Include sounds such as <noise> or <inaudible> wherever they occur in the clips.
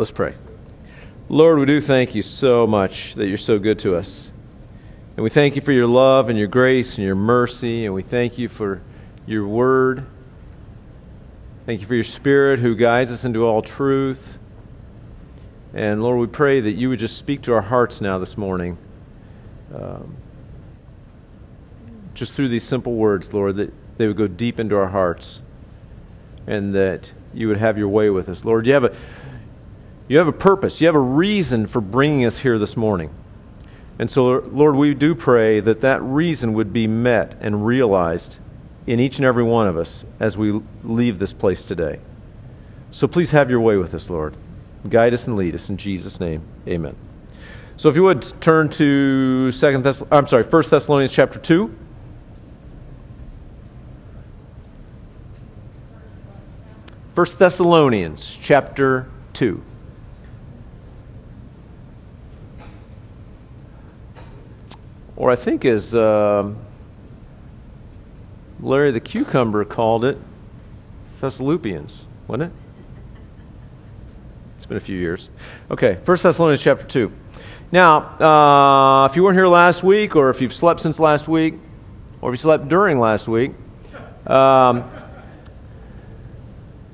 Let's pray. Lord, we do thank you so much that you're so good to us. And we thank you for your love and your grace and your mercy. And we thank you for your word. Thank you for your spirit who guides us into all truth. And Lord, we pray that you would just speak to our hearts now this morning. Um, just through these simple words, Lord, that they would go deep into our hearts and that you would have your way with us. Lord, you have a, you have a purpose, you have a reason for bringing us here this morning. And so, Lord, we do pray that that reason would be met and realized in each and every one of us as we leave this place today. So please have your way with us, Lord. Guide us and lead us in Jesus' name. Amen. So if you would turn to Second Thess- I'm sorry, First Thessalonians chapter 2. First Thessalonians chapter 2. Or I think as uh, Larry the Cucumber called it, Thessalonians, wasn't it? It's been a few years. Okay, First Thessalonians chapter 2. Now, uh, if you weren't here last week, or if you've slept since last week, or if you slept during last week, um,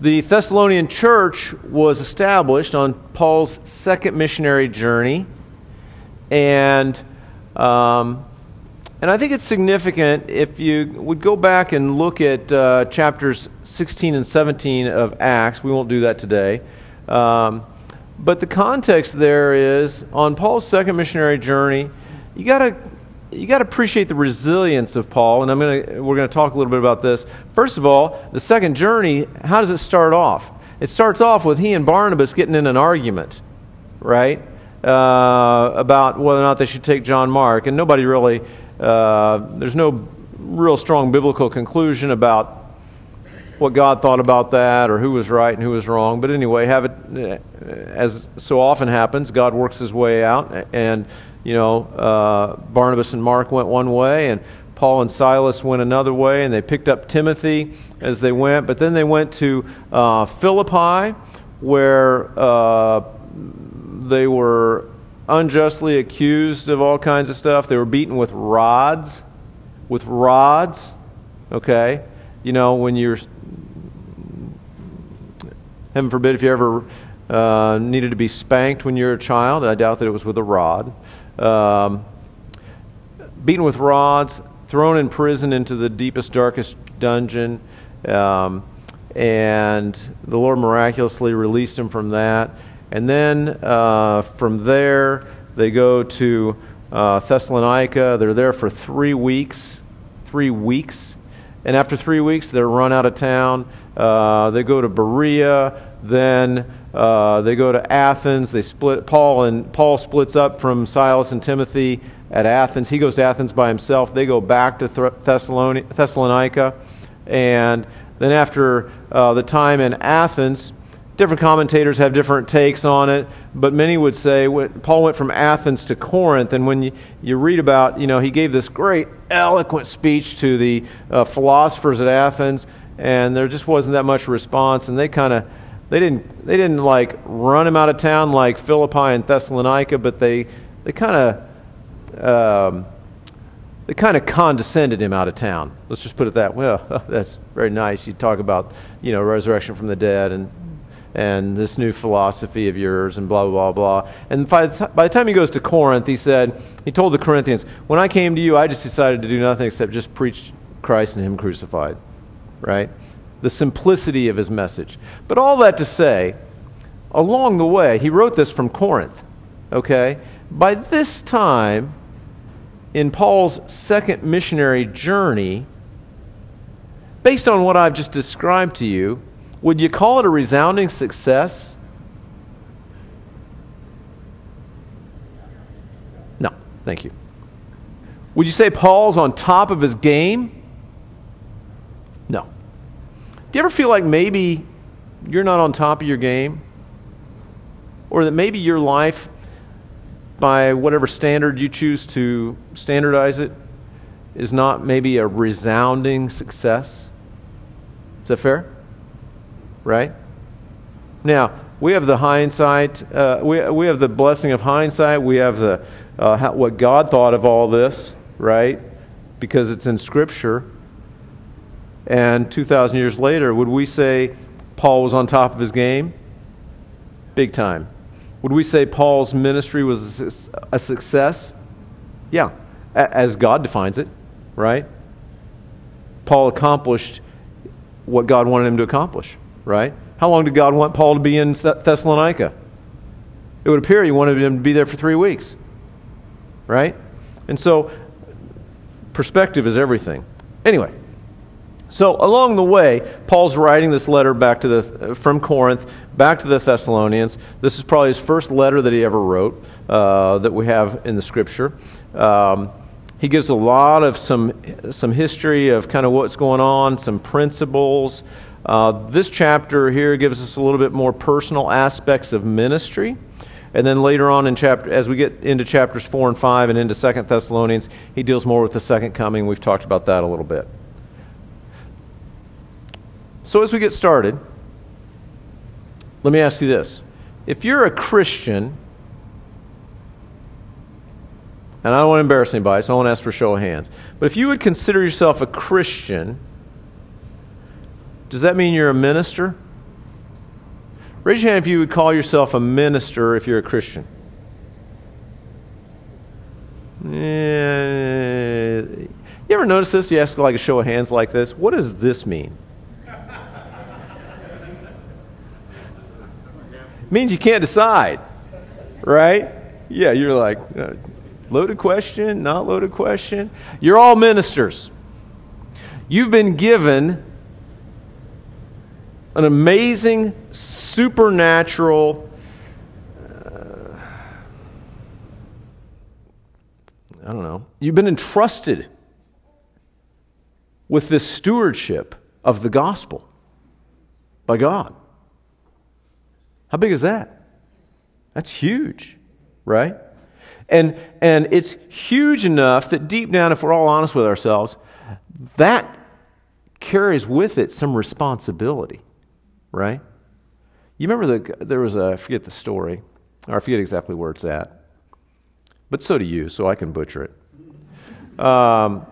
the Thessalonian church was established on Paul's second missionary journey, and um, and I think it's significant if you would go back and look at uh, chapters 16 and 17 of Acts. We won't do that today. Um, but the context there is on Paul's second missionary journey, you got to you got to appreciate the resilience of Paul, and I'm gonna we're gonna talk a little bit about this. First of all, the second journey, how does it start off? It starts off with he and Barnabas getting in an argument, right, uh, about whether or not they should take John Mark, and nobody really uh, there's no real strong biblical conclusion about what God thought about that or who was right and who was wrong. But anyway, have it as so often happens, God works his way out. And, you know, uh, Barnabas and Mark went one way, and Paul and Silas went another way, and they picked up Timothy as they went. But then they went to uh, Philippi, where uh, they were unjustly accused of all kinds of stuff. They were beaten with rods, with rods, okay? You know, when you're Heaven forbid if you ever uh, needed to be spanked when you were a child. I doubt that it was with a rod. Um, beaten with rods, thrown in prison into the deepest, darkest dungeon. Um, and the Lord miraculously released him from that. And then uh, from there, they go to uh, Thessalonica. They're there for three weeks. Three weeks. And after three weeks, they're run out of town. Uh, they go to Berea. Then uh, they go to Athens. They split. Paul and Paul splits up from Silas and Timothy at Athens. He goes to Athens by himself. They go back to Thessalonica, and then after uh, the time in Athens, different commentators have different takes on it, but many would say Paul went from Athens to Corinth, and when you, you read about, you know, he gave this great, eloquent speech to the uh, philosophers at Athens, and there just wasn't that much response, and they kind of they didn't they didn't like run him out of town like Philippi and Thessalonica, but they they kind of um, they kind of condescended him out of town. Let's just put it that way. Well, <laughs> that's very nice. You talk about you know resurrection from the dead and and this new philosophy of yours and blah blah blah. And by the, by the time he goes to Corinth, he said he told the Corinthians, "When I came to you, I just decided to do nothing except just preach Christ and Him crucified." Right? the simplicity of his message. But all that to say, along the way, he wrote this from Corinth, okay? By this time, in Paul's second missionary journey, based on what I've just described to you, would you call it a resounding success? No, thank you. Would you say Paul's on top of his game? No. Do you ever feel like maybe you're not on top of your game? Or that maybe your life, by whatever standard you choose to standardize it, is not maybe a resounding success? Is that fair? Right? Now, we have the hindsight. Uh, we, we have the blessing of hindsight. We have the, uh, how, what God thought of all this, right? Because it's in Scripture. And 2,000 years later, would we say Paul was on top of his game? Big time. Would we say Paul's ministry was a success? Yeah, as God defines it, right? Paul accomplished what God wanted him to accomplish, right? How long did God want Paul to be in Thessalonica? It would appear he wanted him to be there for three weeks, right? And so, perspective is everything. Anyway, so along the way, Paul's writing this letter back to the from Corinth back to the Thessalonians. This is probably his first letter that he ever wrote uh, that we have in the Scripture. Um, he gives a lot of some some history of kind of what's going on, some principles. Uh, this chapter here gives us a little bit more personal aspects of ministry. And then later on in chapter, as we get into chapters four and five and into Second Thessalonians, he deals more with the second coming. We've talked about that a little bit. So as we get started, let me ask you this: If you're a Christian, and I don't want to embarrass anybody, so I won't ask for a show of hands, but if you would consider yourself a Christian, does that mean you're a minister? Raise your hand if you would call yourself a minister if you're a Christian. Yeah. You ever notice this? You ask like a show of hands like this. What does this mean? means you can't decide, right? Yeah, you're like, uh, loaded question, not loaded question. You're all ministers. You've been given an amazing, supernatural, uh, I don't know, you've been entrusted with this stewardship of the gospel by God. How big is that? That's huge, right? And, and it's huge enough that deep down, if we're all honest with ourselves, that carries with it some responsibility right? You remember the, there was a, I forget the story, or I forget exactly where it's at, but so do you, so I can butcher it. Um,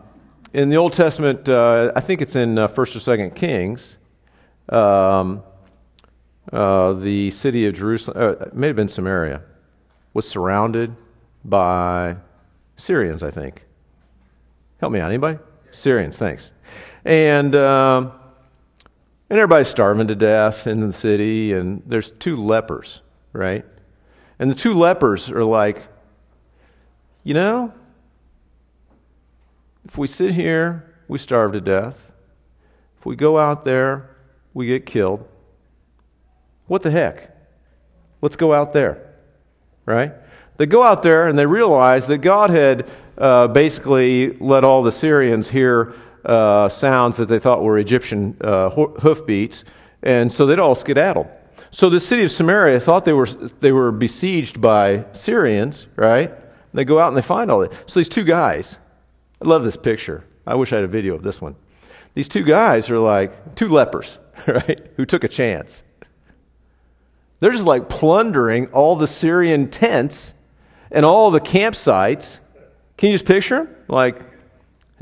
in the Old Testament, uh, I think it's in uh, 1st or 2nd Kings, um, uh, the city of Jerusalem, uh, it may have been Samaria, was surrounded by Syrians, I think. Help me out, anybody? Syrians, thanks. And um, and everybody's starving to death in the city, and there's two lepers, right? And the two lepers are like, you know, if we sit here, we starve to death. If we go out there, we get killed. What the heck? Let's go out there, right? They go out there and they realize that God had uh, basically let all the Syrians hear uh, sounds that they thought were Egyptian uh, hoofbeats, and so they'd all skedaddled. So the city of Samaria thought they were, they were besieged by Syrians, right? They go out and they find all that. So these two guys, I love this picture. I wish I had a video of this one. These two guys are like two lepers, <laughs> right, who took a chance. They're just like plundering all the Syrian tents and all the campsites. Can you just picture them? Like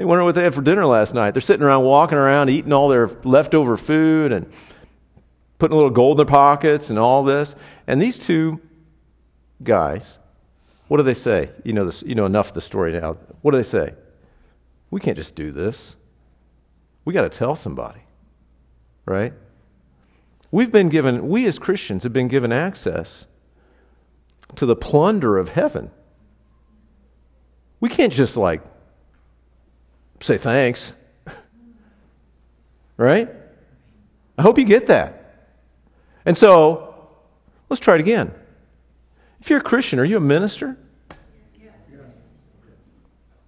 they wonder what they had for dinner last night. They're sitting around walking around eating all their leftover food and putting a little gold in their pockets and all this. And these two guys, what do they say? You know, this, you know enough of the story now. What do they say? We can't just do this. We got to tell somebody, right? We've been given, we as Christians have been given access to the plunder of heaven. We can't just like say thanks. <laughs> right? I hope you get that. And so, let's try it again. If you're a Christian, are you a minister?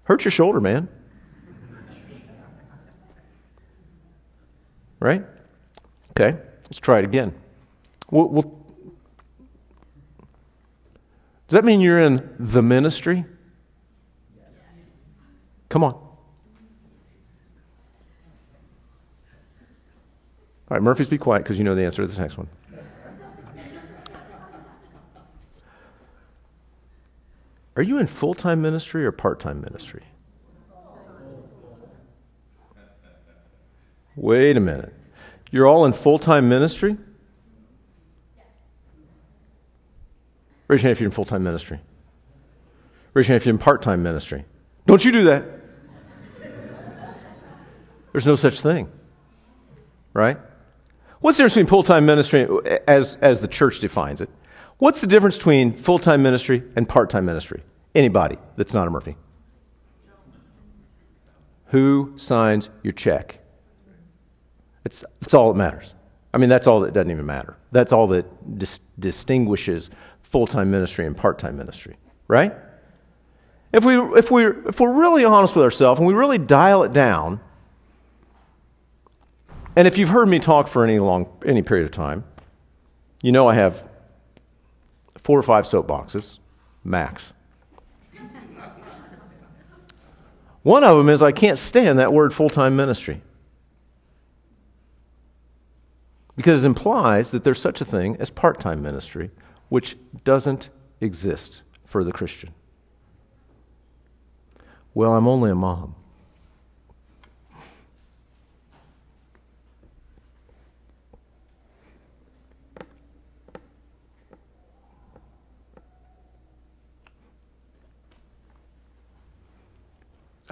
Hurt your shoulder, man. Right? Okay, let's try it again. We'll, we'll, does that mean you're in the ministry? Come on. All right, Murphy's, be quiet because you know the answer to the next one. Are you in full time ministry or part time ministry? Wait a minute. You're all in full time ministry? Raise your hand if you're in full time ministry. Raise your hand if you're in part time ministry. Don't you do that. There's no such thing, right? What's the difference between full time ministry as, as the church defines it? What's the difference between full time ministry and part time ministry? Anybody that's not a Murphy. Who signs your check? It's, that's all that matters. I mean, that's all that doesn't even matter. That's all that dis- distinguishes full time ministry and part time ministry, right? If, we, if, we, if we're really honest with ourselves and we really dial it down, and if you've heard me talk for any long any period of time, you know I have four or five soapboxes, max. One of them is I can't stand that word full time ministry. Because it implies that there's such a thing as part time ministry, which doesn't exist for the Christian. Well, I'm only a mom.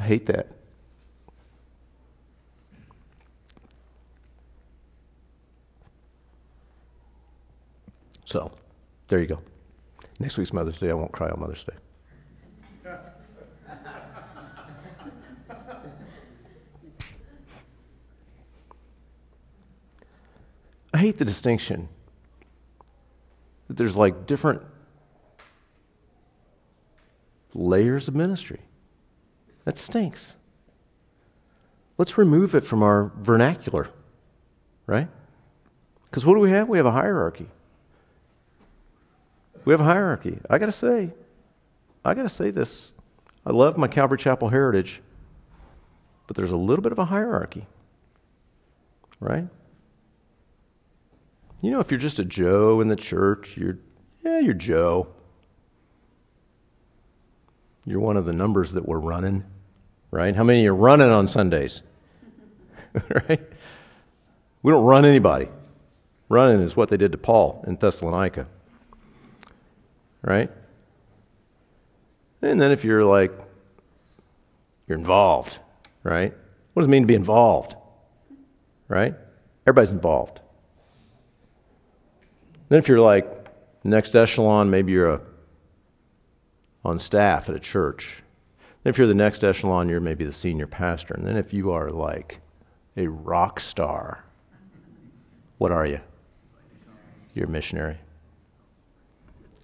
I hate that. So, there you go. Next week's Mother's Day. I won't cry on Mother's Day. I hate the distinction that there's like different layers of ministry. That stinks. Let's remove it from our vernacular, right? Because what do we have? We have a hierarchy. We have a hierarchy. I got to say, I got to say this. I love my Calvary Chapel heritage, but there's a little bit of a hierarchy, right? You know, if you're just a Joe in the church, you're, yeah, you're Joe. You're one of the numbers that we're running, right? How many are running on Sundays? <laughs> right? We don't run anybody. Running is what they did to Paul in Thessalonica, right? And then if you're like, you're involved, right? What does it mean to be involved? Right? Everybody's involved. Then if you're like next echelon, maybe you're a on staff at a church. If you're the next echelon, you're maybe the senior pastor. And then if you are like a rock star, what are you? You're a missionary.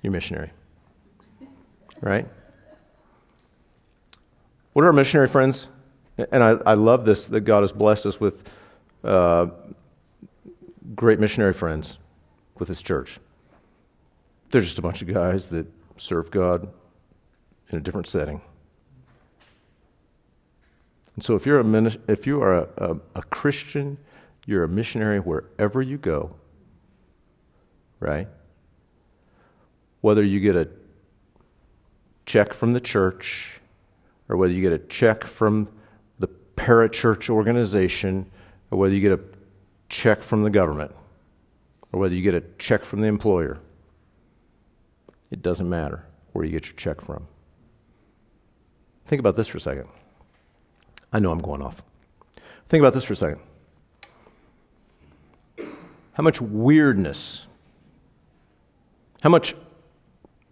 You're a missionary. Right? What are our missionary friends? And I, I love this that God has blessed us with uh, great missionary friends with His church. They're just a bunch of guys that serve God in a different setting. And so, if you're a, if you are a, a, a Christian, you're a missionary wherever you go, right? Whether you get a check from the church, or whether you get a check from the parachurch organization, or whether you get a check from the government, or whether you get a check from the employer, it doesn't matter where you get your check from. Think about this for a second. I know I'm going off. Think about this for a second. How much weirdness, how much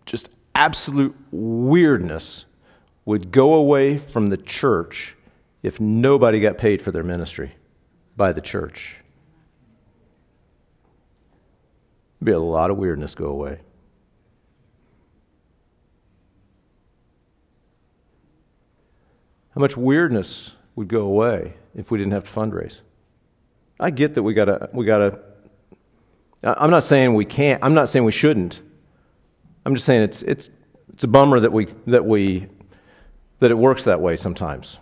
just absolute weirdness would go away from the church if nobody got paid for their ministry by the church? There'd be a lot of weirdness go away. How much weirdness would go away if we didn't have to fundraise? I get that we gotta we gotta I'm not saying we can't, I'm not saying we shouldn't. I'm just saying it's it's it's a bummer that we that we that it works that way sometimes.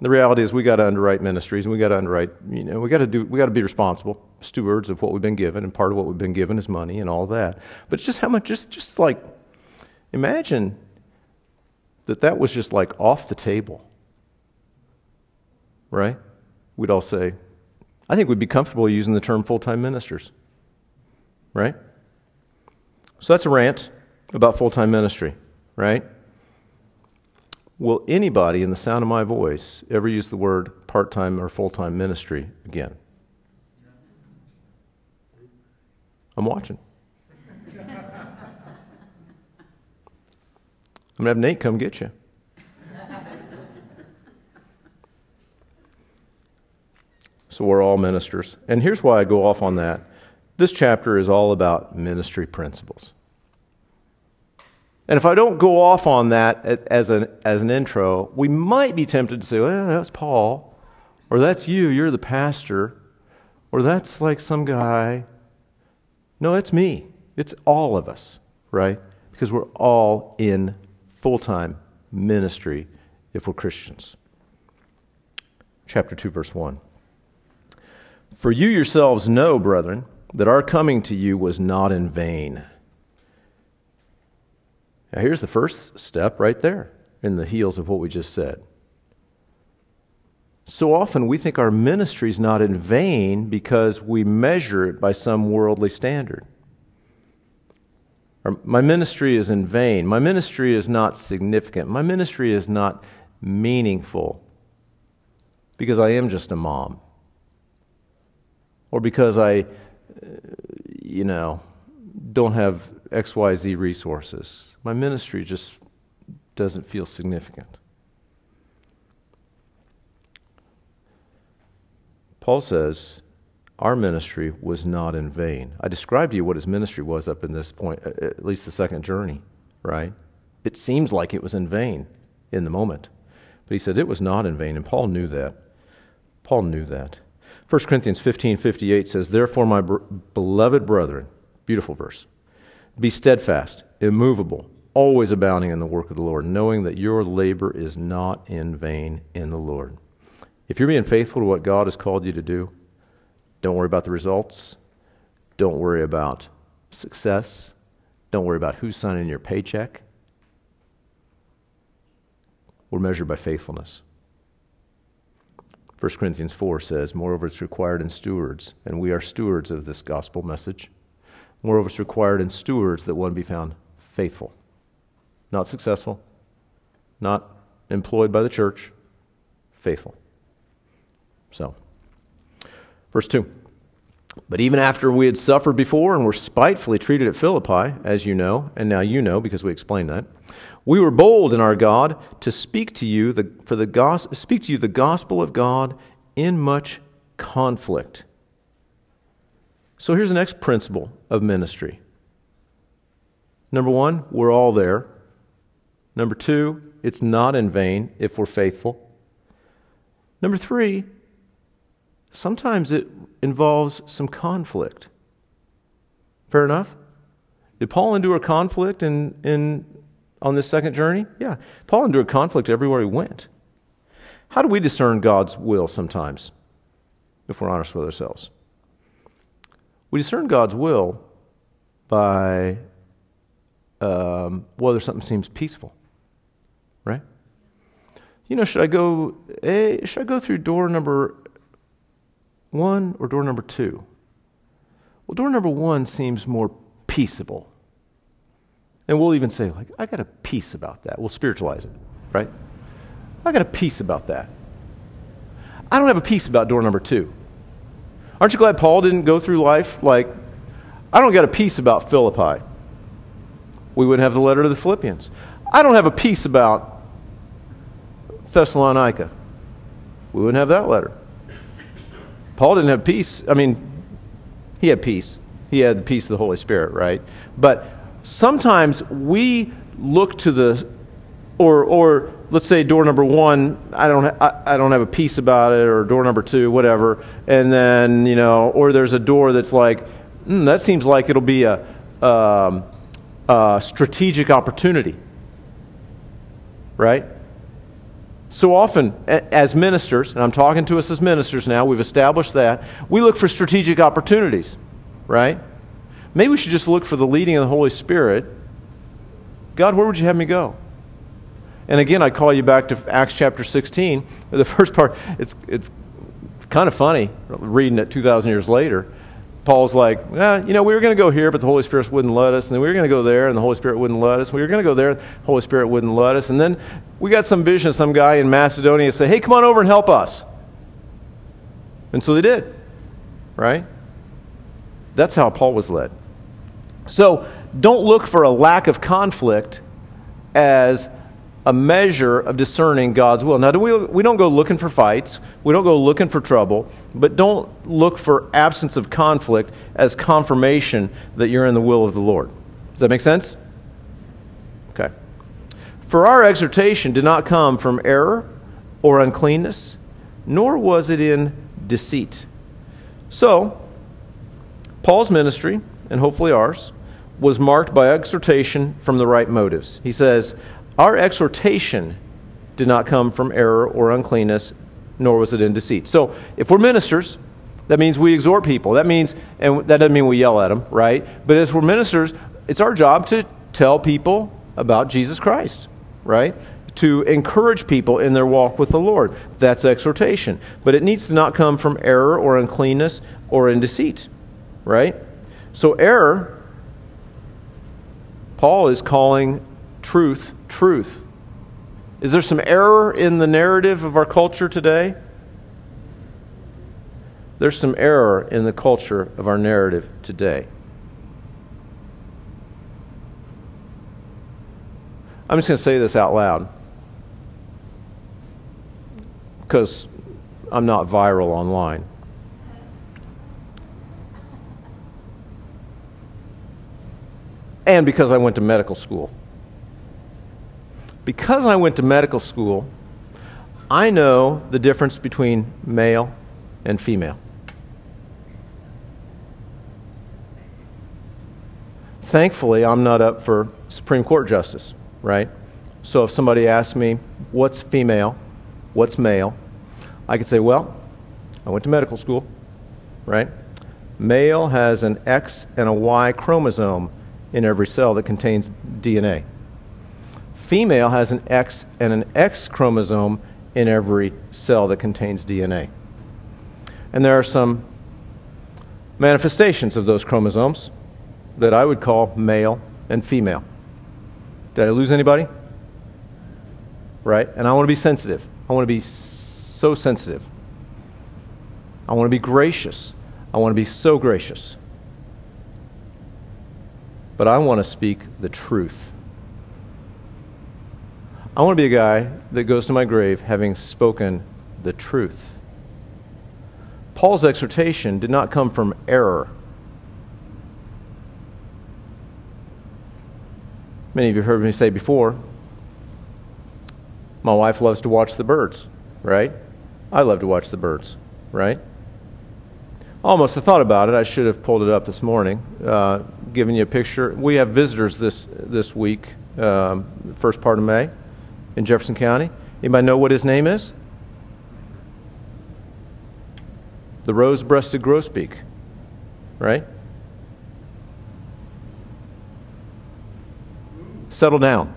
The reality is we got to underwrite ministries and we got to underwrite, you know, we got to do we got to be responsible stewards of what we've been given and part of what we've been given is money and all that. But just how much just just like imagine that that was just like off the table, right? We'd all say, I think we'd be comfortable using the term full time ministers, right? So that's a rant about full time ministry, right? Will anybody in the sound of my voice ever use the word part time or full time ministry again? I'm watching. Going to have Nate come get you. So we're all ministers. And here's why I go off on that. This chapter is all about ministry principles. And if I don't go off on that as an, as an intro, we might be tempted to say, well, that's Paul, or that's you, you're the pastor, or that's like some guy. No, it's me. It's all of us, right? Because we're all in full time ministry if we're Christians. Chapter 2, verse 1. For you yourselves know, brethren, that our coming to you was not in vain. Now, here's the first step right there in the heels of what we just said. So often we think our ministry is not in vain because we measure it by some worldly standard. Or, my ministry is in vain. My ministry is not significant. My ministry is not meaningful because I am just a mom or because I, uh, you know, don't have XYZ resources. My ministry just doesn't feel significant. Paul says, Our ministry was not in vain. I described to you what his ministry was up in this point, uh, at least the second journey, right? It seems like it was in vain in the moment. But he said it was not in vain, and Paul knew that. Paul knew that. 1 Corinthians 15 58 says, Therefore, my br- beloved brethren, beautiful verse, be steadfast, immovable, always abounding in the work of the Lord, knowing that your labor is not in vain in the Lord. If you're being faithful to what God has called you to do, don't worry about the results. Don't worry about success. Don't worry about who's signing your paycheck. We're measured by faithfulness. 1 Corinthians 4 says, Moreover, it's required in stewards, and we are stewards of this gospel message. Moreover, it's required in stewards that one be found faithful, not successful, not employed by the church, faithful. So, verse 2. But even after we had suffered before and were spitefully treated at Philippi, as you know, and now you know because we explained that, we were bold in our God to speak to you the, for the speak to you the gospel of God in much conflict. So here's the next principle of ministry. Number one, we're all there. Number two, it's not in vain if we're faithful. Number three, sometimes it involves some conflict. Fair enough? Did Paul endure conflict in, in on this second journey? Yeah. Paul endured conflict everywhere he went. How do we discern God's will sometimes, if we're honest with ourselves? We discern God's will by um, whether something seems peaceful, right? You know, should I go? Eh, should I go through door number one or door number two? Well, door number one seems more peaceable. And we'll even say, like, I got a peace about that. We'll spiritualize it, right? I got a peace about that. I don't have a peace about door number two. Aren't you glad Paul didn't go through life like, I don't got a peace about Philippi? We wouldn't have the letter to the Philippians. I don't have a peace about Thessalonica. We wouldn't have that letter. Paul didn't have peace. I mean, he had peace. He had the peace of the Holy Spirit, right? But sometimes we look to the, or, or let's say door number one, I don't, I, I don't have a peace about it, or door number two, whatever. And then, you know, or there's a door that's like, mm, that seems like it'll be a, um, a strategic opportunity, right? So often, as ministers, and I'm talking to us as ministers now, we've established that, we look for strategic opportunities, right? Maybe we should just look for the leading of the Holy Spirit. God, where would you have me go? And again, I call you back to Acts chapter 16. <laughs> The first part, it's, it's kind of funny reading it 2,000 years later. Paul's like, eh, you know, we were going to go here, but the Holy Spirit wouldn't let us. And then we were going to go there, and the Holy Spirit wouldn't let us. We were going to go there, the Holy Spirit wouldn't let us. And then we got some vision of some guy in Macedonia say, hey, come on over and help us. And so they did, right? That's how Paul was led. So don't look for a lack of conflict as a measure of discerning God's will. Now, do we, we don't go looking for fights, we don't go looking for trouble, but don't look for absence of conflict as confirmation that you're in the will of the Lord. Does that make sense? Okay. For our exhortation did not come from error or uncleanness, nor was it in deceit. So, Paul's ministry, and hopefully ours, was marked by exhortation from the right motives. He says, our exhortation did not come from error or uncleanness, nor was it in deceit. So, if we're ministers, that means we exhort people. That means, and that doesn't mean we yell at them, right? But as we're ministers, it's our job to tell people about Jesus Christ, right? To encourage people in their walk with the Lord. That's exhortation. But it needs to not come from error or uncleanness or in deceit, right? So, error, Paul is calling truth truth. Is there some error in the narrative of our culture today? There's some error in the culture of our narrative today. I'm just going to say this out loud because I'm not viral online. And because I went to medical school because I went to medical school, I know the difference between male and female. Thankfully, I'm not up for Supreme Court justice, right? So if somebody asks me, what's female, what's male, I could say, well, I went to medical school, right? Male has an X and a Y chromosome in every cell that contains DNA female has an X and an X chromosome in every cell that contains DNA. And there are some manifestations of those chromosomes that I would call male and female. Did I lose anybody? Right? And I want to be sensitive. I want to be so sensitive. I want to be gracious. I want to be so gracious. But I want to speak the truth. I want to be a guy that goes to my grave having spoken the truth. Paul's exhortation did not come from error. Many of you have heard me say before, my wife loves to watch the birds, right? I love to watch the birds, right? Almost, I thought about it. I should have pulled it up this morning, uh, giving you a picture. We have visitors this, this week, um, first part of May in Jefferson County. Anybody know what his name is? The rose breasted grosbeak, right? Settle down.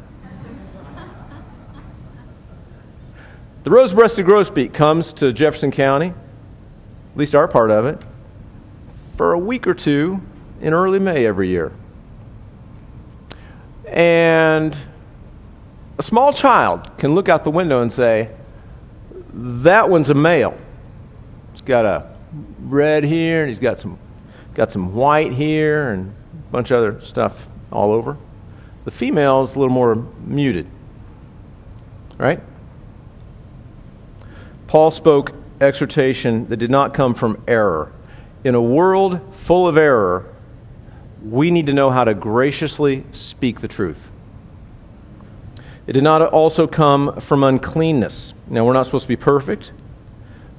The rose breasted grosbeak comes to Jefferson County, at least our part of it, for a week or two in early May every year. And a small child can look out the window and say, that one's a male. He's got a red here, and he's got some, got some white here, and a bunch of other stuff all over. The female is a little more muted. Right? Paul spoke exhortation that did not come from error. In a world full of error, we need to know how to graciously speak the truth. It did not also come from uncleanness. Now, we're not supposed to be perfect,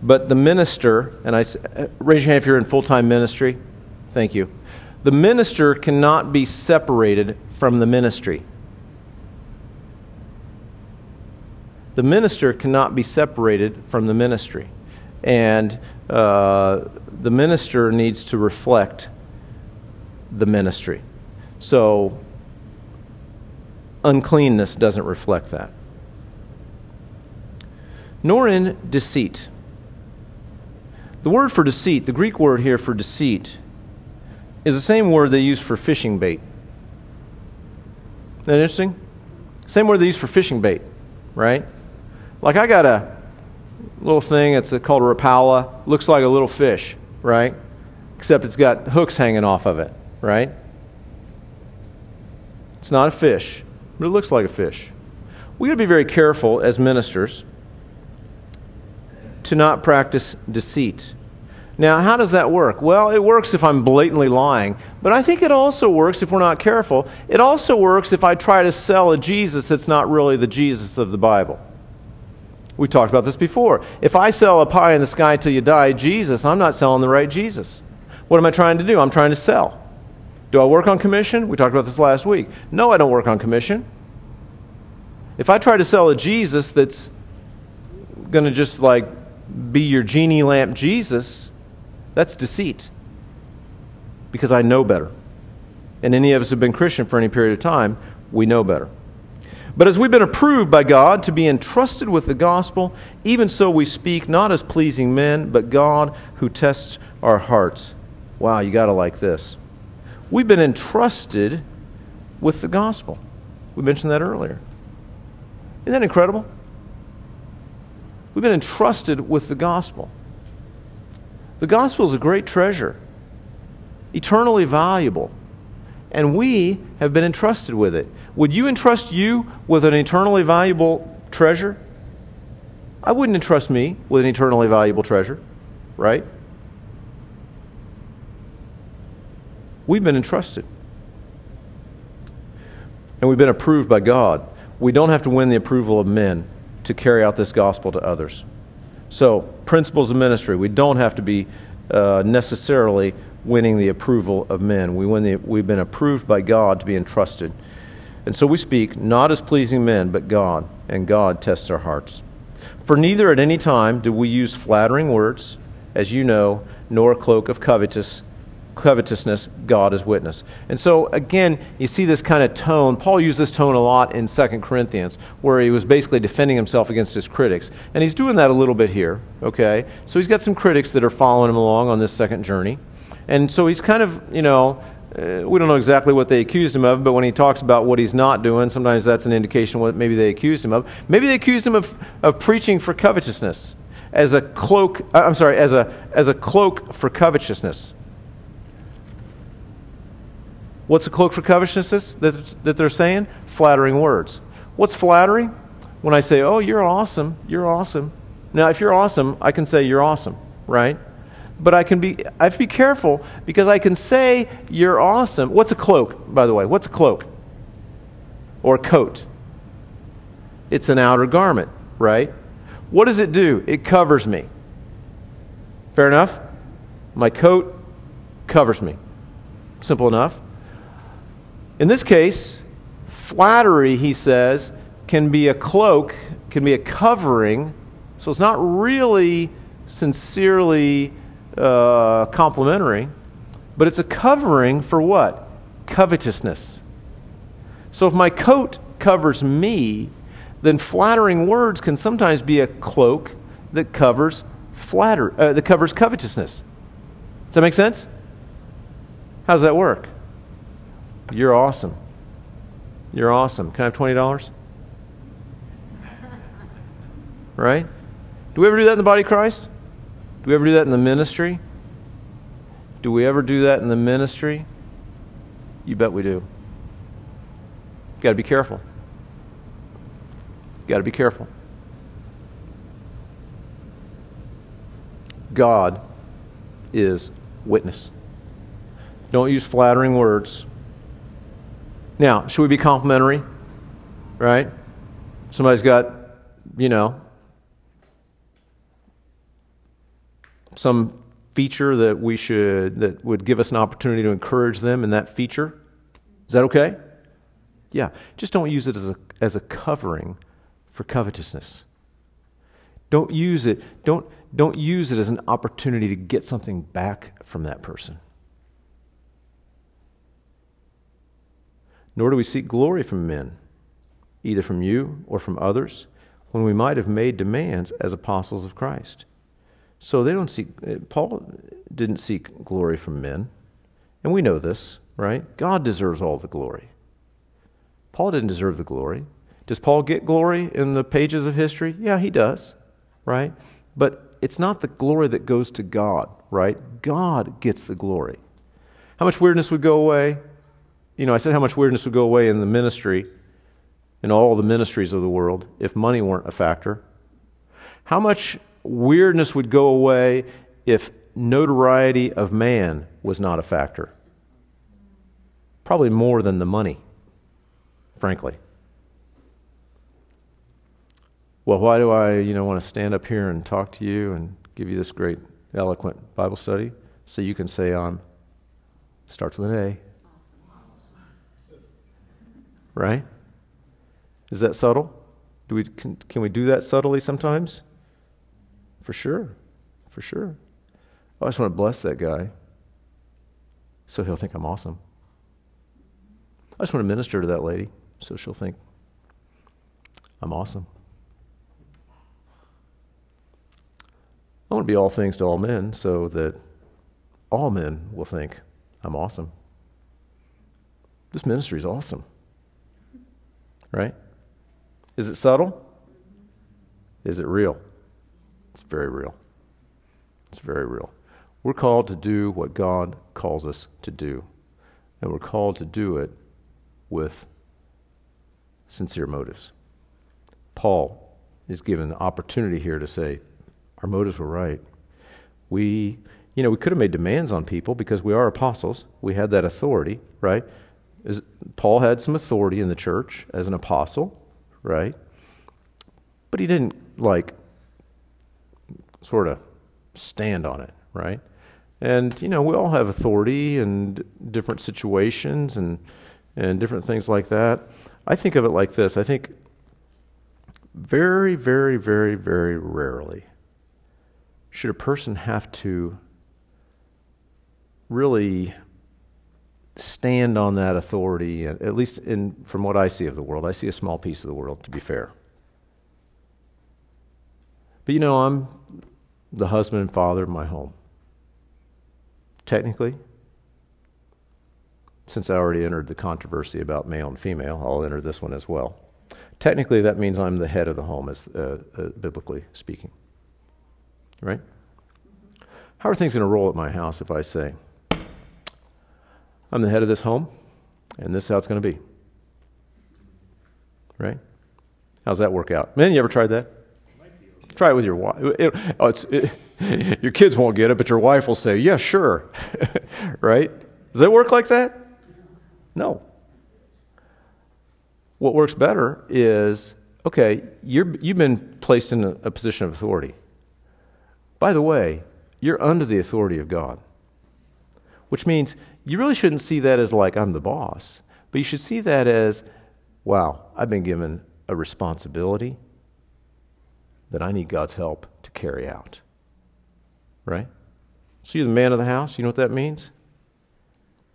but the minister, and I uh, raise your hand if you're in full time ministry. Thank you. The minister cannot be separated from the ministry. The minister cannot be separated from the ministry. And uh, the minister needs to reflect the ministry. So uncleanness doesn't reflect that. nor in deceit. The word for deceit, the Greek word here for deceit, is the same word they use for fishing bait. Isn't that interesting? Same word they use for fishing bait, right? Like I got a little thing, it's called a rapala, looks like a little fish, right? Except it's got hooks hanging off of it, right? It's not a fish, but it looks like a fish. We got to be very careful as ministers to not practice deceit. Now, how does that work? Well, it works if I'm blatantly lying, but I think it also works if we're not careful. It also works if I try to sell a Jesus that's not really the Jesus of the Bible. We talked about this before. If I sell a pie in the sky till you die Jesus, I'm not selling the right Jesus. What am I trying to do? I'm trying to sell. Do I work on commission? We talked about this last week. No, I don't work on commission. If I try to sell a Jesus that's going to just like be your genie lamp Jesus, that's deceit. Because I know better. And any of us have been Christian for any period of time, we know better. But as we've been approved by God to be entrusted with the gospel, even so we speak not as pleasing men, but God who tests our hearts. Wow, you got to like this. We've been entrusted with the gospel. We mentioned that earlier. Isn't that incredible? We've been entrusted with the gospel. The gospel is a great treasure, eternally valuable, and we have been entrusted with it. Would you entrust you with an eternally valuable treasure? I wouldn't entrust me with an eternally valuable treasure, right? We've been entrusted. And we've been approved by God. We don't have to win the approval of men to carry out this gospel to others. So, principles of ministry, we don't have to be uh, necessarily winning the approval of men. We win the, we've been approved by God to be entrusted. And so we speak not as pleasing men, but God, and God tests our hearts. For neither at any time do we use flattering words, as you know, nor a cloak of covetous covetousness, God is witness. And so, again, you see this kind of tone. Paul used this tone a lot in 2 Corinthians, where he was basically defending himself against his critics. And he's doing that a little bit here, okay? So he's got some critics that are following him along on this second journey. And so he's kind of, you know, uh, we don't know exactly what they accused him of, but when he talks about what he's not doing, sometimes that's an indication what maybe they accused him of. Maybe they accused him of, of preaching for covetousness as a cloak, uh, I'm sorry, as a, as a cloak for covetousness. What's a cloak for covetousness that, that they're saying? Flattering words. What's flattery? When I say, oh, you're awesome, you're awesome. Now, if you're awesome, I can say you're awesome, right? But I can be, I have to be careful because I can say you're awesome. What's a cloak, by the way? What's a cloak? Or a coat? It's an outer garment, right? What does it do? It covers me. Fair enough? My coat covers me. Simple enough. In this case, flattery, he says, can be a cloak, can be a covering. So it's not really sincerely uh, complimentary, but it's a covering for what? Covetousness. So if my coat covers me, then flattering words can sometimes be a cloak that covers flatter uh, that covers covetousness. Does that make sense? How does that work? You're awesome. You're awesome. Can I have $20? Right? Do we ever do that in the body of Christ? Do we ever do that in the ministry? Do we ever do that in the ministry? You bet we do. Got to be careful. Got to be careful. God is witness. Don't use flattering words. Now, should we be complimentary? Right? Somebody's got, you know, some feature that we should, that would give us an opportunity to encourage them in that feature. Is that okay? Yeah. Just don't use it as a, as a covering for covetousness. Don't use it, don't, don't use it as an opportunity to get something back from that person. Nor do we seek glory from men, either from you or from others. when we might have made demands as apostles of Christ. So they don't seek, eh, Paul didn't seek glory from men. And we know this, right? God deserves all the glory. Paul didn't deserve the glory. Does Paul get glory in the pages of history? Yeah, he does, right? But it's not the glory that goes to God, right? God gets the glory. How much weirdness would go away? You know, I said how much weirdness would go away in the ministry, in all the ministries of the world, if money weren't a factor. How much weirdness would go away if notoriety of man was not a factor. Probably more than the money, frankly. Well, why do I, you know, want to stand up here and talk to you and give you this great, eloquent Bible study? So you can say, um, starts with an A. Right? Is that subtle? Do we, can, can we do that subtly sometimes? For sure. For sure. Oh, I just want to bless that guy so he'll think I'm awesome. I just want to minister to that lady so she'll think I'm awesome. I want to be all things to all men so that all men will think I'm awesome. This ministry is awesome. Right? Is it subtle? Is it real? It's very real. It's very real. We're called to do what God calls us to do, and we're called to do it with sincere motives. Paul is given the opportunity here to say, Our motives were right. We, you know, we could have made demands on people because we are apostles. We had that authority, right? As, Paul had some authority in the church as an apostle, right? But he didn't like sort of stand on it, right? And, you know, we all have authority in different situations and, and different things like that. I think of it like this I think very, very, very, very rarely should a person have to really stand on that authority, at least in, from what I see of the world. I see a small piece of the world, to be fair. But you know, I'm the husband and father of my home. Technically, since I already entered the controversy about male and female, I'll enter this one as well. Technically, that means I'm the head of the home, as uh, uh, biblically speaking. Right? How are things going to roll at my house if I say, I'm the head of this home, and this is how it's going to be? Right? How's that work out? Man, you ever tried that? Try it with your wife. It, oh, it, <laughs> your kids won't get it, but your wife will say, Yeah, sure. <laughs> right? Does it work like that? No. What works better is okay, you have been placed in a, a position of authority. By the way, you're under the authority of God, which means you really shouldn't see that as like, I'm the boss, but you should see that as, wow, I've been given a responsibility that I need God's help to carry out. Right? So you're the man of the house. You know what that means?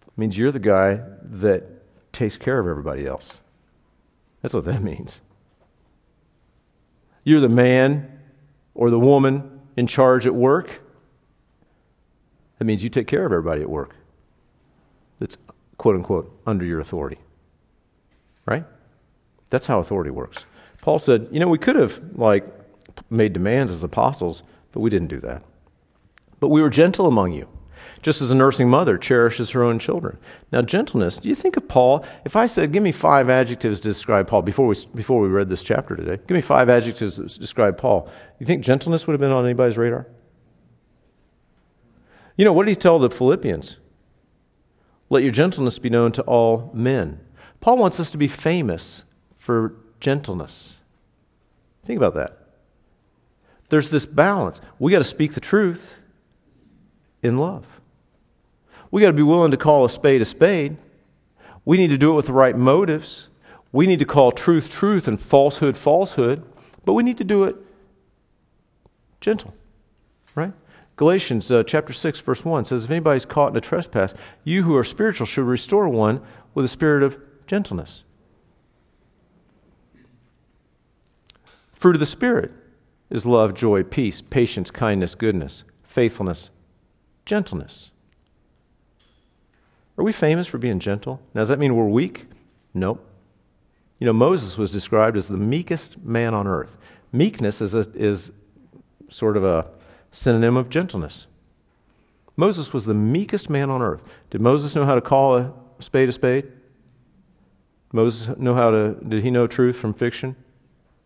It means you're the guy that takes care of everybody else. That's what that <laughs> means. You're the man or the woman in charge at work. That means you take care of everybody at work that's quote unquote under your authority. Right? That's how authority works. Paul said, you know, we could have like made demands as apostles, but we didn't do that. But we were gentle among you, just as a nursing mother cherishes her own children. Now, gentleness, do you think of Paul? If I said, give me five adjectives to describe Paul before we, before we read this chapter today, give me five adjectives to describe Paul, you think gentleness would have been on anybody's radar? You know, what did he tell the Philippians? Let your gentleness be known to all men. Paul wants us to be famous for gentleness. Think about that there's this balance. We got to speak the truth in love. We got to be willing to call a spade a spade. We need to do it with the right motives. We need to call truth truth and falsehood falsehood, but we need to do it gentle, right? Galatians uh, chapter 6 verse 1 says if anybody's caught in a trespass, you who are spiritual should restore one with a spirit of gentleness. Fruit of the Spirit is love, joy, peace, patience, kindness, goodness, faithfulness, gentleness. Are we famous for being gentle? Now, does that mean we're weak? Nope. You know, Moses was described as the meekest man on earth. Meekness is, a, is sort of a synonym of gentleness. Moses was the meekest man on earth. Did Moses know how to call a spade a spade? Moses know how to did he know truth from fiction?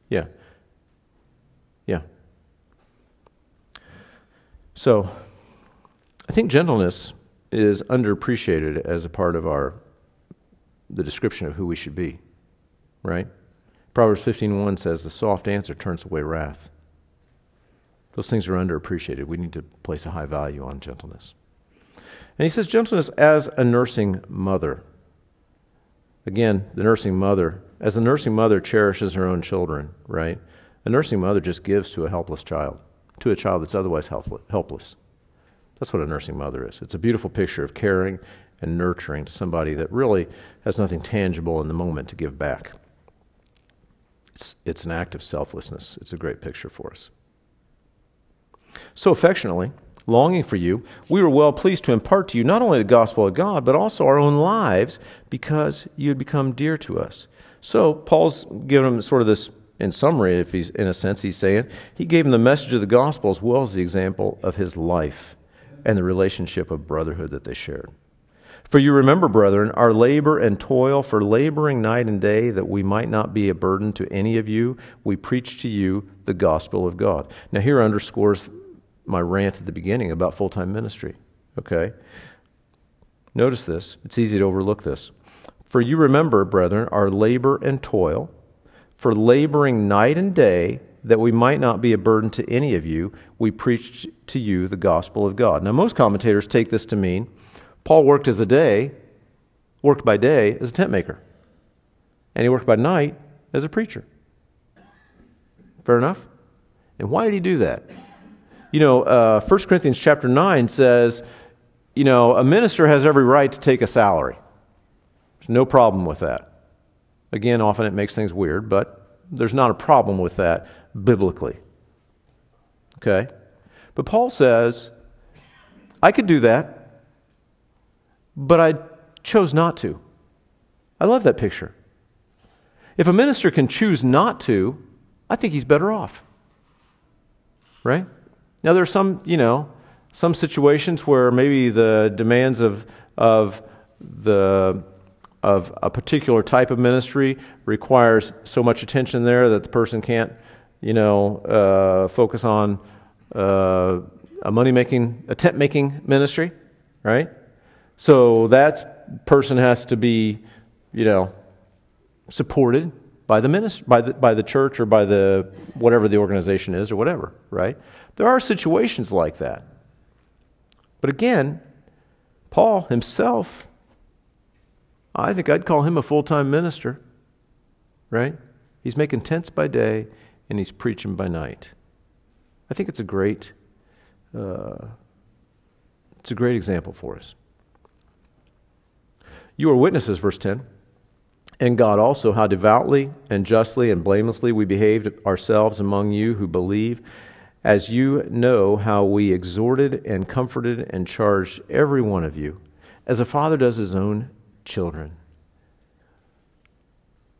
Yeah. Yeah. So, I think gentleness is underappreciated as a part of our the description of who we should be. Right? Proverbs 15:1 says the soft answer turns away wrath. Those things are underappreciated. We need to place a high value on gentleness. And he says gentleness as a nursing mother. Again, the nursing mother, as a nursing mother cherishes her own children, right? A nursing mother just gives to a helpless child, to a child that's otherwise helpless. That's what a nursing mother is. It's a beautiful picture of caring and nurturing to somebody that really has nothing tangible in the moment to give back. It's, it's an act of selflessness. It's a great picture for us. So affectionately, longing for you, we were well pleased to impart to you not only the gospel of God, but also our own lives because you had become dear to us. So Paul's given him sort of this, in summary, if he's in a sense, he's saying, he gave him the message of the gospel as well as the example of his life and the relationship of brotherhood that they shared. For you remember, brethren, our labor and toil for laboring night and day that we might not be a burden to any of you. We preach to you the gospel of God. Now, here underscores my rant at the beginning about full time ministry. Okay? Notice this. It's easy to overlook this. For you remember, brethren, our labor and toil, for laboring night and day, that we might not be a burden to any of you, we preached to you the gospel of God. Now, most commentators take this to mean Paul worked as a day, worked by day as a tent maker, and he worked by night as a preacher. Fair enough? And why did he do that? You know, uh, 1 Corinthians chapter 9 says, you know, a minister has every right to take a salary. There's no problem with that. Again, often it makes things weird, but there's not a problem with that biblically. Okay? But Paul says, I could do that, but I chose not to. I love that picture. If a minister can choose not to, I think he's better off. Right? Now, there are some, you know, some situations where maybe the demands of, of, the, of a particular type of ministry requires so much attention there that the person can't, you know, uh, focus on uh, a money making, a tent making ministry, right? So that person has to be, you know, supported by the ministry, by the, by the church or by the whatever the organization is or whatever, right? There are situations like that. But again, Paul himself, I think I'd call him a full time minister, right? He's making tents by day and he's preaching by night. I think it's a great, uh, it's a great example for us. You are witnesses, verse 10, and God also, how devoutly and justly and blamelessly we behaved ourselves among you who believe as you know how we exhorted and comforted and charged every one of you, as a father does his own children.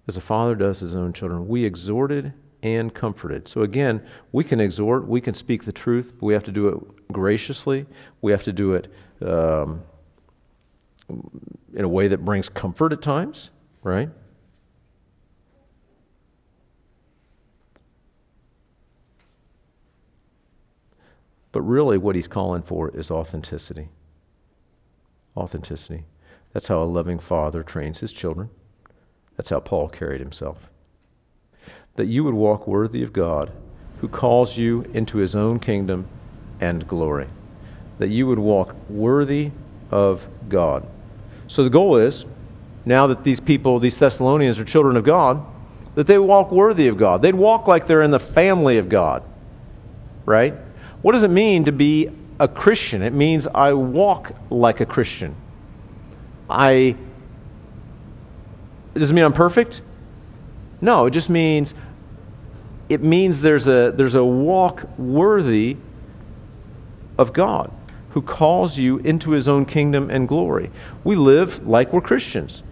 As a father does his own children, we exhorted and comforted. So again, we can exhort, we can speak the truth, but we have to do it graciously. We have to do it um, in a way that brings comfort at times, right? But really, what he's calling for is authenticity. Authenticity. That's how a loving father trains his children. That's how Paul carried himself. That you would walk worthy of God, who calls you into his own kingdom and glory. That you would walk worthy of God. So the goal is, now that these people, these Thessalonians, are children of God, that they walk worthy of God. They'd walk like they're in the family of God, right? What does it mean to be a Christian? It means I walk like a Christian. I. Does it mean I'm perfect? No, it just means it means there's a, there's a walk worthy of God who calls you into his own kingdom and glory. We live like we're Christians.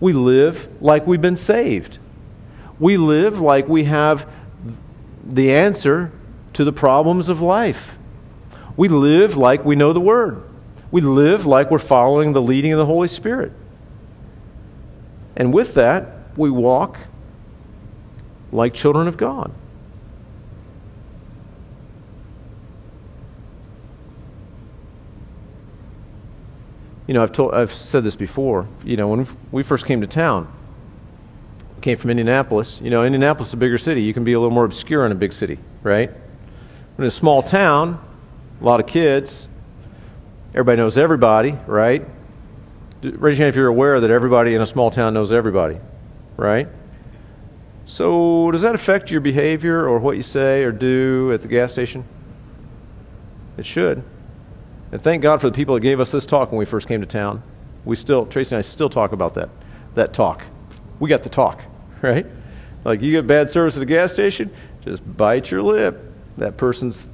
We live like we've been saved. We live like we have the answer to the problems of life. We live like we know the Word. We live like we're following the leading of the Holy Spirit. And with that, we walk like children of God. You know, I've, told, I've said this before. You know, when we first came to town, came from Indianapolis. You know, Indianapolis is a bigger city. You can be a little more obscure in a big city, right? In a small town, a lot of kids, everybody knows everybody, right? Raise your hand if you're aware that everybody in a small town knows everybody, right? So, does that affect your behavior or what you say or do at the gas station? It should. And thank God for the people that gave us this talk when we first came to town. We still, Tracy and I still talk about that, that talk. We got the talk, <laughs> right? Like you get bad service at the gas station, just bite your lip. That person's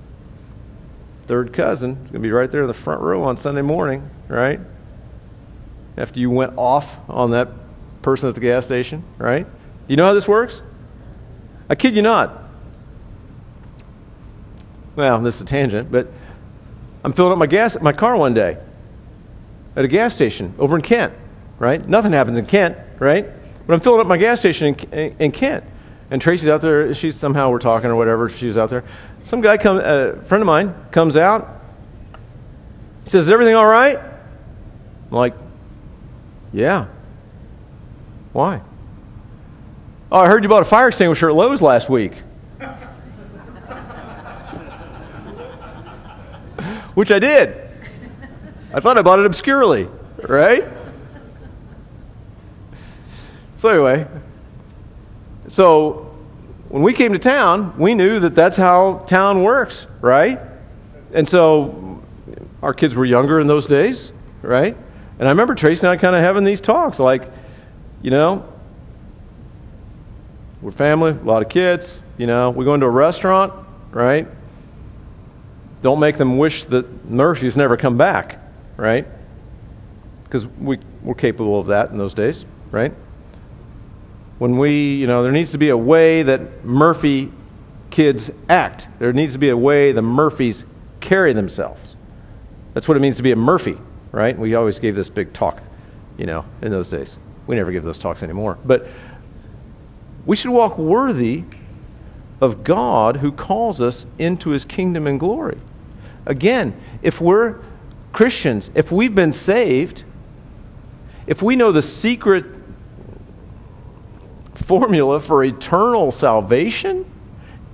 third cousin is going to be right there in the front row on Sunday morning, right? After you went off on that person at the gas station, right? You know how this works? I kid you not. Well, this is a tangent, but I'm filling up my gas my car one day at a gas station over in Kent, right? Nothing happens in Kent, right? But I'm filling up my gas station in, in Kent. And Tracy's out there. She's somehow we're talking or whatever. She's out there. Some guy come, a friend of mine comes out. He says, "Is everything all right?" I'm like, "Yeah." Why? Oh, I heard you bought a fire extinguisher at Lowe's last week. <laughs> Which I did. I thought I bought it obscurely, right? So, anyway, so when we came to town, we knew that that's how town works, right? And so our kids were younger in those days, right? And I remember Tracy and I kind of having these talks like, you know, we're family, a lot of kids. You know, we go into a restaurant, right? Don't make them wish that Murphy's never come back, right? Because we, we're capable of that in those days, right? When we, you know, there needs to be a way that Murphy kids act. There needs to be a way the Murphys carry themselves. That's what it means to be a Murphy, right? We always gave this big talk, you know, in those days. We never give those talks anymore. But we should walk worthy of God who calls us into his kingdom and glory. Again, if we're Christians, if we've been saved, if we know the secret formula for eternal salvation,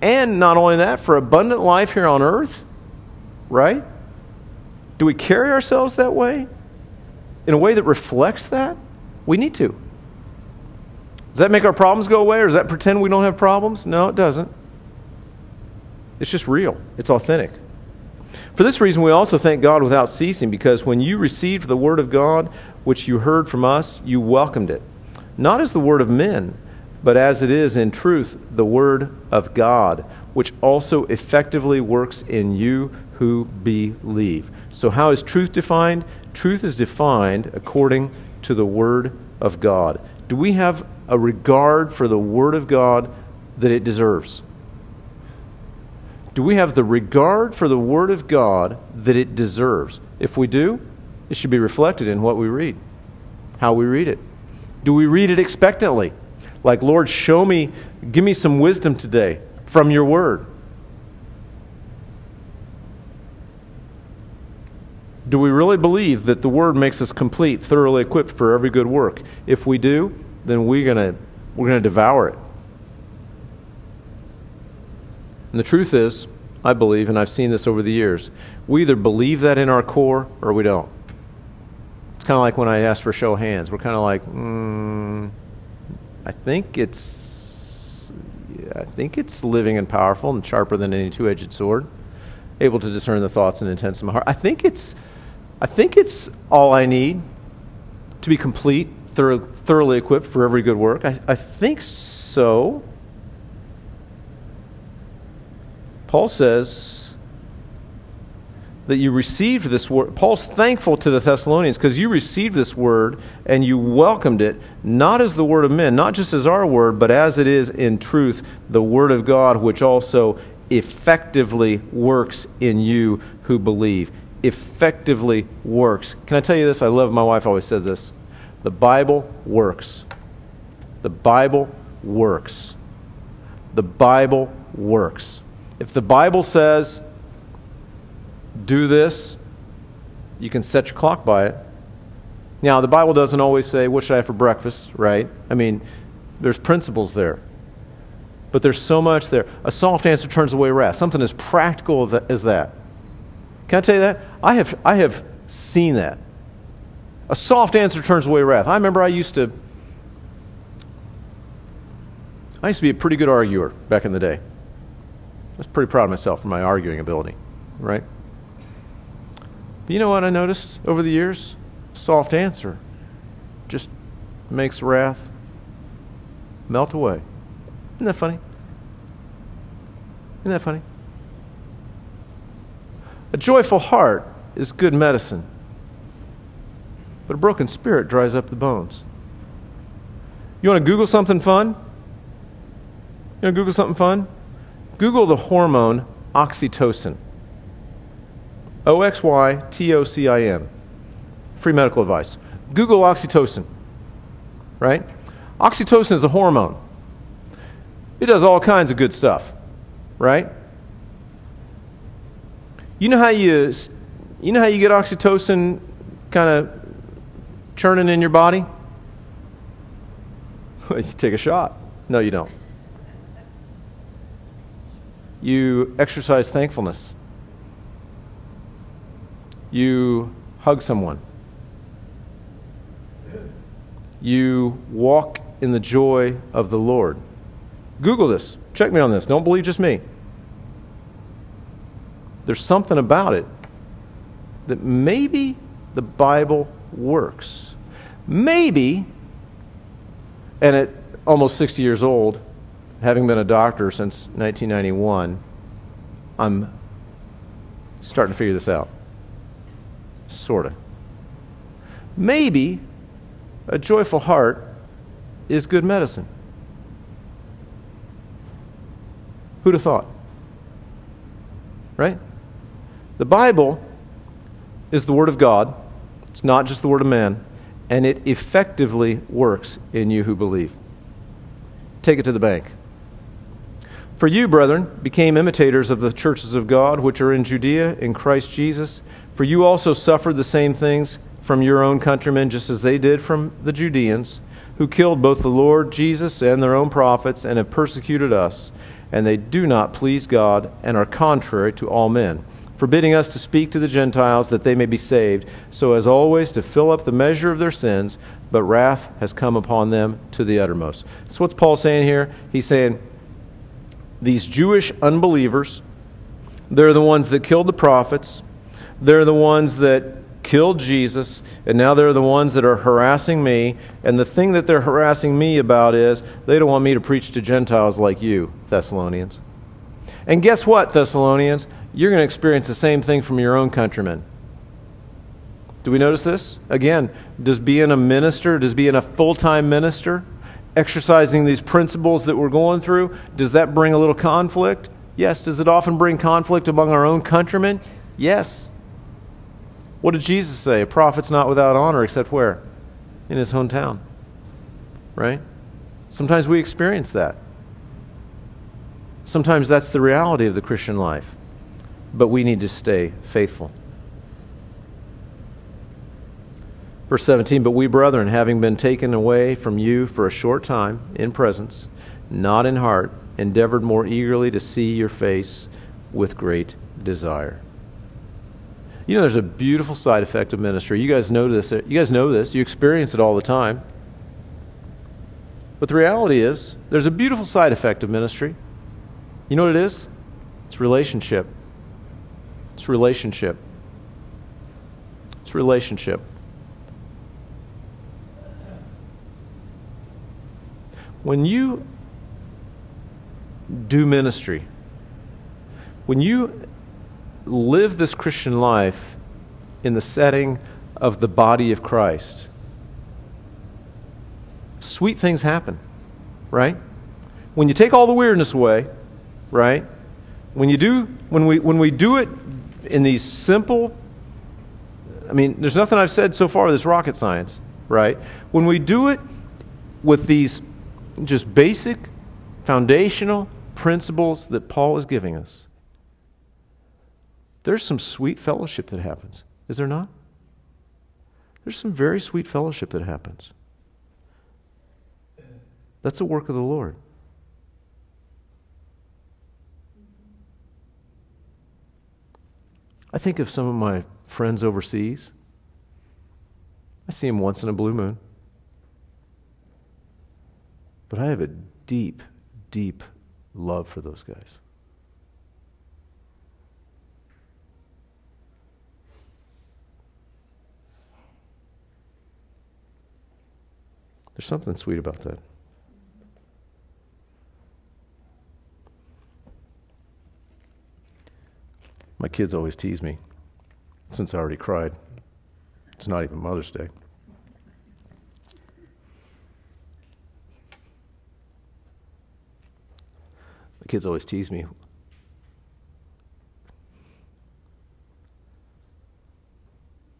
and not only that, for abundant life here on earth, right? Do we carry ourselves that way? In a way that reflects that? We need to. Does that make our problems go away, or does that pretend we don't have problems? No, it doesn't. It's just real, it's authentic. For this reason, we also thank God without ceasing, because when you received the word of God, which you heard from us, you welcomed it, not as the word of men, but as it is in truth the word of God, which also effectively works in you who believe. So, how is truth defined? Truth is defined according to the word of God. Do we have a regard for the Word of God that it deserves? Do we have the regard for the Word of God that it deserves? If we do, it should be reflected in what we read, how we read it. Do we read it expectantly? Like, Lord, show me, give me some wisdom today from your Word. Do we really believe that the Word makes us complete, thoroughly equipped for every good work? If we do, then we're going we're going to devour it. And the truth is, I believe, and I've seen this over the years, we either believe that in our core or we don't. It's kind of like when I asked for show of hands. We're kind of like, mm, I think it's, I think it's living and powerful and sharper than any two-edged sword, able to discern the thoughts and intents of my heart. I think it's, I think it's all I need to be complete thoroughly equipped for every good work? I, I think so. Paul says that you received this word. Paul's thankful to the Thessalonians because you received this word and you welcomed it, not as the word of men, not just as our word, but as it is in truth, the word of God, which also effectively works in you who believe. Effectively works. Can I tell you this? I love my wife always said this. The Bible works. The Bible works. The Bible works. If the Bible says, do this, you can set your clock by it. Now, the Bible doesn't always say, What should I have for breakfast, right? I mean, there's principles there. But there's so much there. A soft answer turns away wrath. Something as practical as that. Can I tell you that? I have, I have seen that. A soft answer turns away wrath. I remember I used to. I used to be a pretty good arguer back in the day. I was pretty proud of myself for my arguing ability, right? But you know what I noticed over the years? Soft answer just makes wrath melt away. Isn't that funny? Isn't that funny? A joyful heart is good medicine, but a broken spirit dries up the bones. You want to Google something fun? You want to Google something fun? Google the hormone oxytocin. O X Y T O C I N. Free medical advice. Google oxytocin. Right? Oxytocin is a hormone. It does all kinds of good stuff. Right? You know how you you know how you get oxytocin kind of churning in your body? <laughs> you take a shot. No, you don't you exercise thankfulness. You hug someone. You walk in the joy of the Lord. Google this. Check me on this. Don't believe just me. There's something about it that maybe the Bible works. Maybe, and at almost 60 years old, having been a doctor since 1991, I'm starting to figure this out. Sort of. Maybe a joyful heart is good medicine. Who'd have thought? Right? The Bible is the Word of God, it's not just the Word of man, and it effectively works in you who believe. Take it to the bank. For you, brethren, became imitators of the churches of God which are in Judea in Christ Jesus. For you also suffered the same things from your own countrymen, just as they did from the Judeans, who killed both the Lord Jesus and their own prophets, and have persecuted us. And they do not please God, and are contrary to all men, forbidding us to speak to the Gentiles that they may be saved, so as always to fill up the measure of their sins. But wrath has come upon them to the uttermost. So, what's Paul saying here? He's saying, these Jewish unbelievers. They're the ones that killed the prophets. They're the ones that killed Jesus, and now they're the ones that are harassing me. And the thing that they're harassing me about is they don't want me to preach to Gentiles like you, Thessalonians. And guess what, Thessalonians? You're going to experience the same thing from your own countrymen. Do we notice this? Again, does being a minister, does being a full time minister, exercising these principles that we're going through, does that bring a little conflict? Yes. Does it often bring conflict among our own countrymen? Yes. What did Jesus say? A prophet's not without honor except where? In his hometown. Right? Sometimes we experience that. Sometimes that's the reality of the Christian life. But we need to stay faithful. Verse 17, but we, brethren, having been taken away from you for a short time in presence, not in heart, endeavored more eagerly to see your face with great desire. You know, there's a beautiful side effect of ministry. You guys know this. You guys know this. You experience it all the time. But the reality is, there's a beautiful side effect of ministry. You know what it is? It's relationship. It's relationship. It's relationship. When you do ministry, when you live this Christian life in the setting of the body of Christ, sweet things happen, right? When you take all the weirdness away, right? When you do when we when we do it in these simple I mean, there's nothing I've said so far that's rocket science, right? When we do it with these just basic foundational principles that Paul is giving us, there's some sweet fellowship that happens. Is there not? There's some very sweet fellowship that happens. That's a work of the Lord. I think of some of my friends overseas. I see them once in a blue moon. But I have a deep, deep love for those guys. There's something sweet about that. My kids always tease me since I already cried. It's not even Mother's Day. The kids always tease me.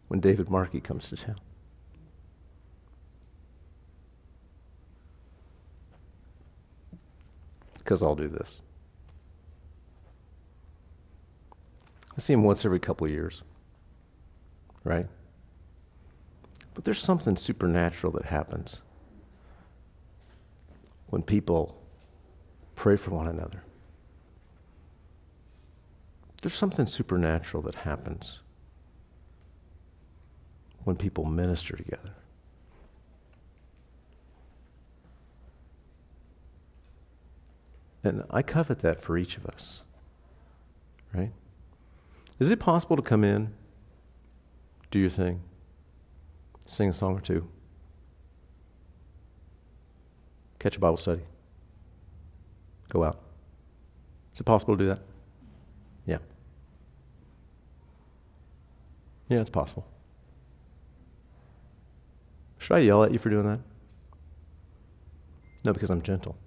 When David Markey comes to town. Because I'll do this. I see him once every couple of years, right? But there's something supernatural that happens when people pray for one another. There's something supernatural that happens when people minister together. And I covet that for each of us, right? Is it possible to come in, do your thing, sing a song or two, catch a Bible study, go out? Is it possible to do that? Yeah. Yeah, it's possible. Should I yell at you for doing that? No, because I'm gentle.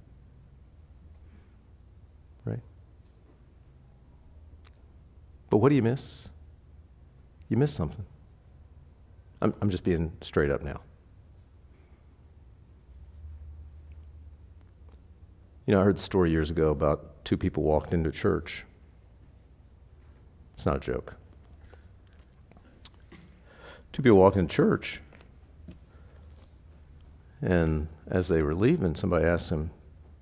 But what do you miss? You miss something. I'm, I'm just being straight up now. You know, I heard the story years ago about two people walked into church. It's not a joke. Two people walked into church, and as they were leaving, somebody asked them,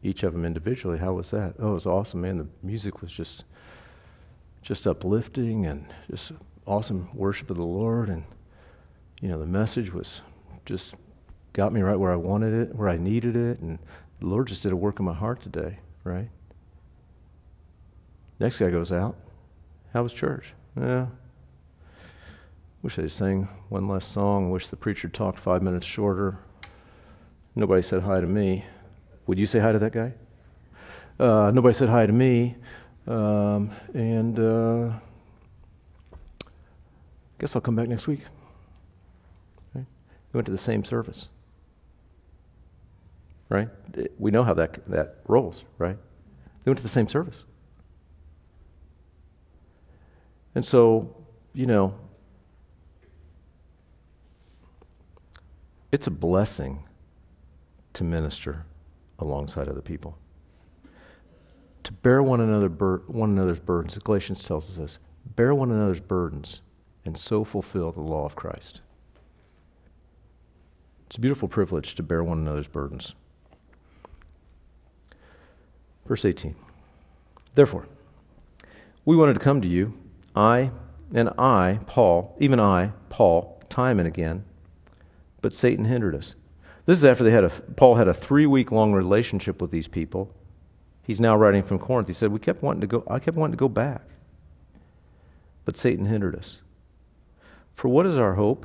each of them individually, How was that? Oh, it was awesome, man. The music was just just uplifting and just awesome worship of the Lord. And, you know, the message was just got me right where I wanted it, where I needed it. And the Lord just did a work in my heart today, right? Next guy goes out. How was church? Yeah. Wish they'd sang one less song. Wish the preacher talked five minutes shorter. Nobody said hi to me. Would you say hi to that guy? Uh, nobody said hi to me. Um, and uh, I guess I'll come back next week. Right? We went to the same service. Right? We know how that, that rolls, right? They went to the same service. And so, you know, it's a blessing to minister alongside other people to bear one, another bur- one another's burdens. Galatians tells us this bear one another's burdens and so fulfill the law of Christ. It's a beautiful privilege to bear one another's burdens. Verse 18. Therefore, we wanted to come to you, I and I, Paul, even I, Paul, time and again, but Satan hindered us. This is after they had a, Paul had a three week long relationship with these people He's now writing from Corinth. He said, We kept wanting to go, I kept wanting to go back. But Satan hindered us. For what is our hope,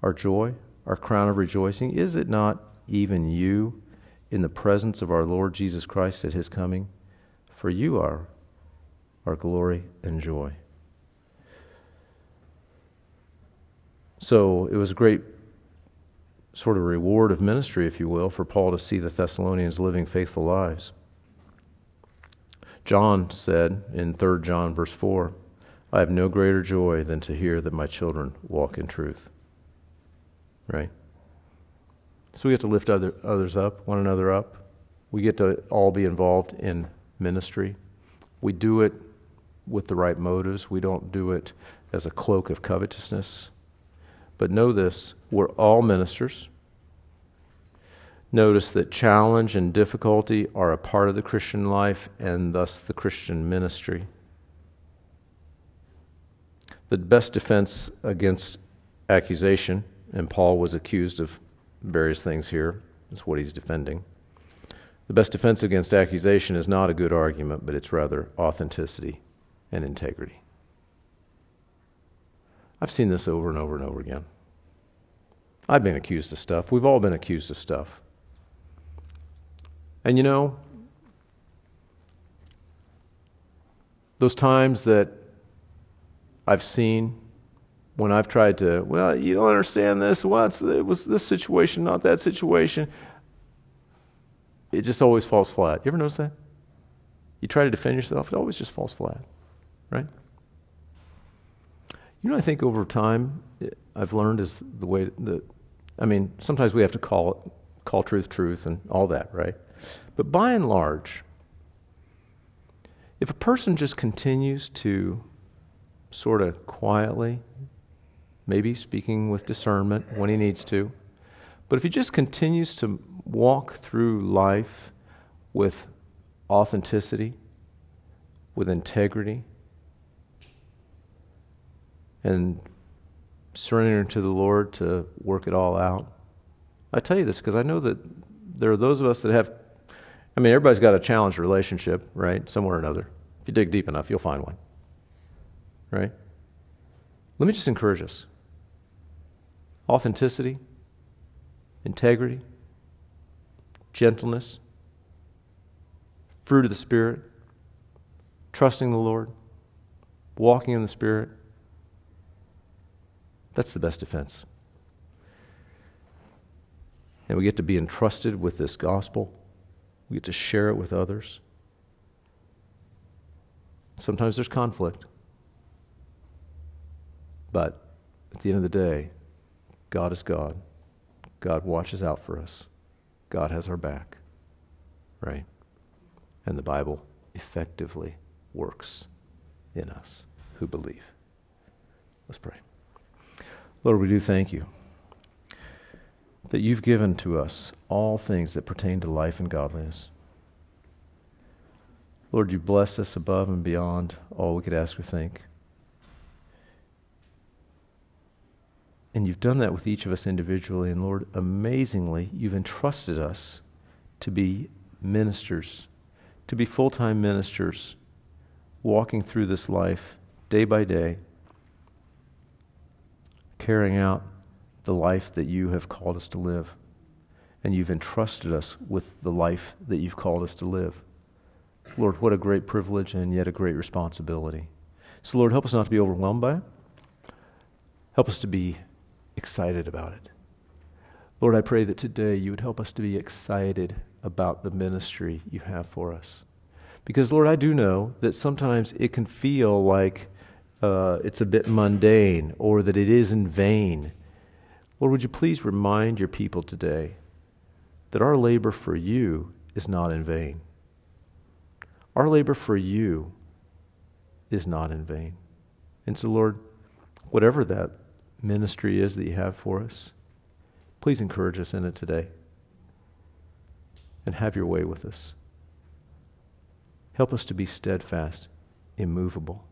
our joy, our crown of rejoicing? Is it not even you in the presence of our Lord Jesus Christ at his coming? For you are our glory and joy. So it was a great sort of reward of ministry, if you will, for Paul to see the Thessalonians living faithful lives. John said in 3 John, verse 4, I have no greater joy than to hear that my children walk in truth. Right? So we get to lift other, others up, one another up. We get to all be involved in ministry. We do it with the right motives. We don't do it as a cloak of covetousness. But know this we're all ministers. Notice that challenge and difficulty are a part of the Christian life and thus the Christian ministry. The best defense against accusation, and Paul was accused of various things here, is what he's defending. The best defense against accusation is not a good argument, but it's rather authenticity and integrity. I've seen this over and over and over again. I've been accused of stuff. We've all been accused of stuff. And you know, those times that I've seen when I've tried to, well, you don't understand this. What's it was this situation, not that situation. It just always falls flat. You ever notice that? You try to defend yourself, it always just falls flat, right? You know, I think over time, I've learned is the way that, I mean, sometimes we have to call it, call truth truth and all that, right? But by and large, if a person just continues to sort of quietly, maybe speaking with discernment when he needs to, but if he just continues to walk through life with authenticity, with integrity, and surrendering to the Lord to work it all out. I tell you this because I know that there are those of us that have, I mean, everybody's got a challenged relationship, right? Somewhere or another. If you dig deep enough, you'll find one, right? Let me just encourage us authenticity, integrity, gentleness, fruit of the Spirit, trusting the Lord, walking in the Spirit. That's the best defense. And we get to be entrusted with this gospel. We get to share it with others. Sometimes there's conflict. But at the end of the day, God is God. God watches out for us. God has our back. Right? And the Bible effectively works in us who believe. Let's pray. Lord, we do thank you that you've given to us all things that pertain to life and godliness. Lord, you bless us above and beyond all we could ask or think. And you've done that with each of us individually. And Lord, amazingly, you've entrusted us to be ministers, to be full time ministers, walking through this life day by day, carrying out the life that you have called us to live. And you've entrusted us with the life that you've called us to live. Lord, what a great privilege and yet a great responsibility. So, Lord, help us not to be overwhelmed by it. Help us to be excited about it. Lord, I pray that today you would help us to be excited about the ministry you have for us. Because, Lord, I do know that sometimes it can feel like uh, it's a bit mundane or that it is in vain. Lord, would you please remind your people today that our labor for you is not in vain? Our labor for you is not in vain. And so, Lord, whatever that ministry is that you have for us, please encourage us in it today and have your way with us. Help us to be steadfast, immovable,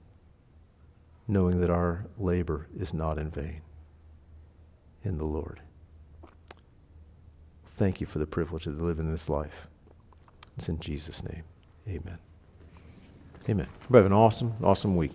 knowing that our labor is not in vain in the Lord. Thank you for the privilege of living this life. It's in Jesus' name. Amen. Amen. Everybody have an awesome, awesome week.